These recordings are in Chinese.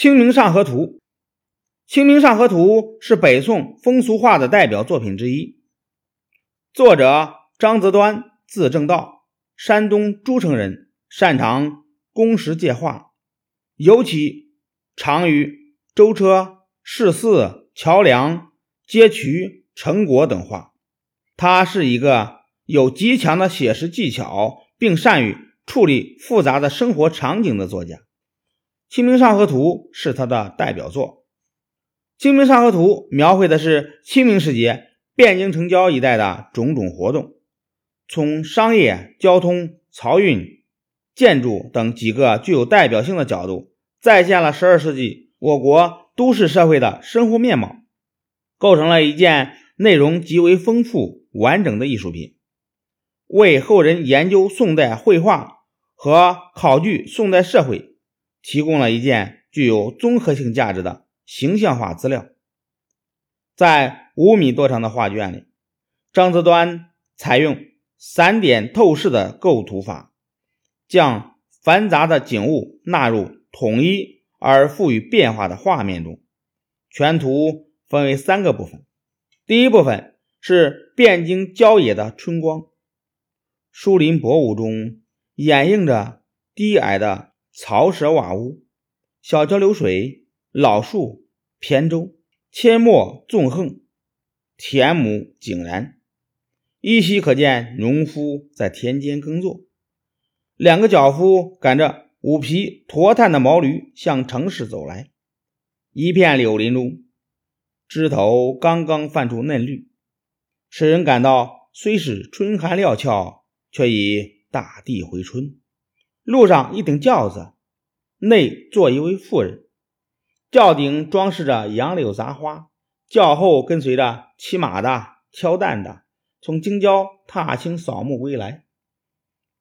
清明上河图》。《清明上河图》是北宋风俗画的代表作品之一，作者张择端，字正道，山东诸城人，擅长工石界画，尤其长于舟车、市寺、桥梁、街渠、城国等画。他是一个有极强的写实技巧，并善于处理复杂的生活场景的作家。《清明上河图》是他的代表作。《清明上河图》描绘的是清明时节汴京城郊一带的种种活动，从商业、交通、漕运、建筑等几个具有代表性的角度，再现了12世纪我国都市社会的生活面貌，构成了一件内容极为丰富完整的艺术品，为后人研究宋代绘画和考据宋代社会提供了一件具有综合性价值的。形象化资料，在五米多长的画卷里，张择端采用散点透视的构图法，将繁杂的景物纳入统一而富于变化的画面中。全图分为三个部分，第一部分是汴京郊野的春光，树林薄雾中掩映着低矮的草舍瓦屋，小桥流水。老树扁舟，阡陌纵横，田亩井然，依稀可见农夫在田间耕作。两个脚夫赶着五匹驮炭的毛驴向城市走来。一片柳林中，枝头刚刚泛出嫩绿，使人感到虽是春寒料峭，却已大地回春。路上一顶轿子，内坐一位妇人。轿顶装饰着杨柳杂花，轿后跟随着骑马的、挑担的，从京郊踏青扫墓归来。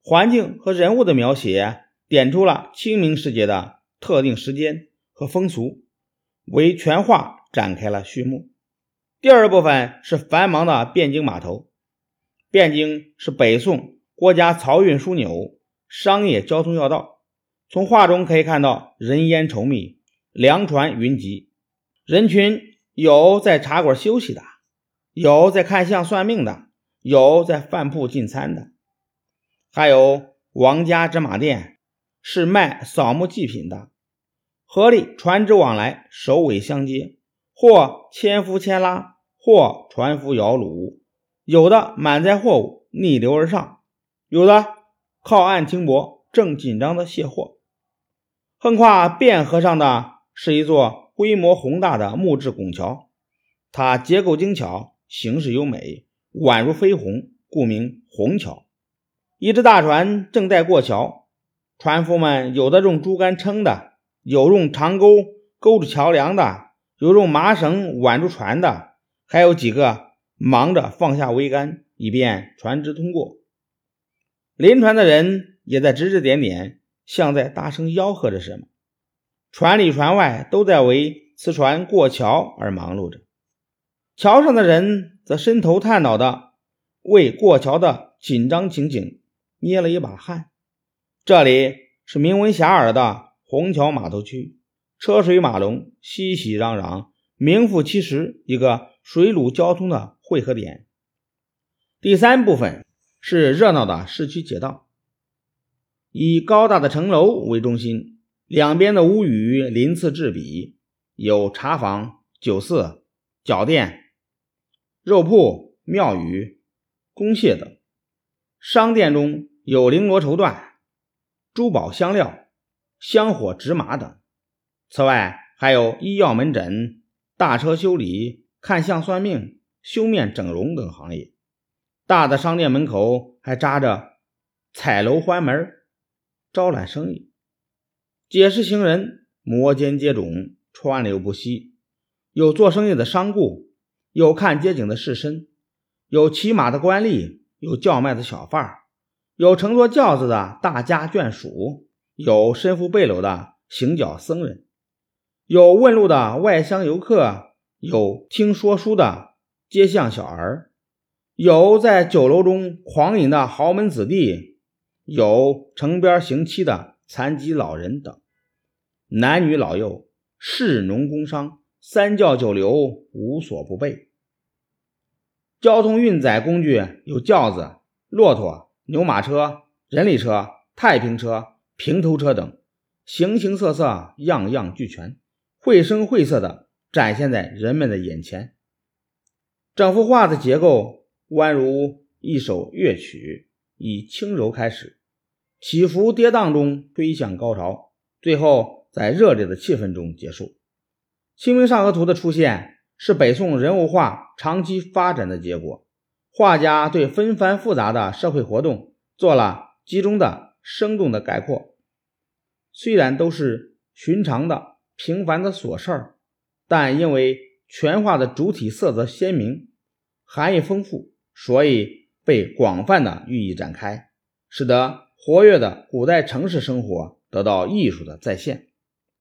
环境和人物的描写点出了清明时节的特定时间和风俗，为全画展开了序幕。第二部分是繁忙的汴京码头。汴京是北宋国家漕运枢纽、商业交通要道，从画中可以看到人烟稠密。粮船云集，人群有在茶馆休息的，有在看相算命的，有在饭铺进餐的，还有王家芝麻店是卖扫墓祭品的。河里船只往来，首尾相接，或牵夫牵拉，或船夫摇橹，有的满载货物逆流而上，有的靠岸停泊，正紧张的卸货。横跨汴河上的。是一座规模宏大的木质拱桥，它结构精巧，形式优美，宛如飞鸿，故名虹桥。一只大船正在过桥，船夫们有的用竹竿撑的，有用长钩勾住桥梁的，有用麻绳挽住船的，还有几个忙着放下桅杆，以便船只通过。临船的人也在指指点点，像在大声吆喝着什么。船里船外都在为此船过桥而忙碌着，桥上的人则伸头探脑的为过桥的紧张情景捏了一把汗。这里是名闻遐迩的虹桥码头区，车水马龙，熙熙攘攘，名副其实一个水陆交通的汇合点。第三部分是热闹的市区街道，以高大的城楼为中心。两边的屋宇鳞次栉比，有茶坊、酒肆、脚店、肉铺、庙宇、公廨等。商店中有绫罗绸缎、珠宝香料、香火纸马等。此外，还有医药门诊、大车修理、看相算命、修面整容等行业。大的商店门口还扎着彩楼欢门，招揽生意。街市行人摩肩接踵，川流不息。有做生意的商贾，有看街景的士绅，有骑马的官吏，有叫卖的小贩，有乘坐轿子的大家眷属，有身负背篓的行脚僧人，有问路的外乡游客，有听说书的街巷小儿，有在酒楼中狂饮的豪门子弟，有城边行乞的。残疾老人等，男女老幼士农工商三教九流无所不备。交通运载工具有轿子、骆驼、牛马车、人力车、太平车、平头车等，形形色色，样样俱全，绘声绘色的展现在人们的眼前。整幅画的结构宛如一首乐曲，以轻柔开始，起伏跌宕中推向高潮，最后在热烈的气氛中结束。《清明上河图》的出现是北宋人物画长期发展的结果，画家对纷繁复杂的社会活动做了集中的、生动的概括。虽然都是寻常的、平凡的琐事儿，但因为全画的主体色泽鲜明。含义丰富，所以被广泛的寓意展开，使得活跃的古代城市生活得到艺术的再现。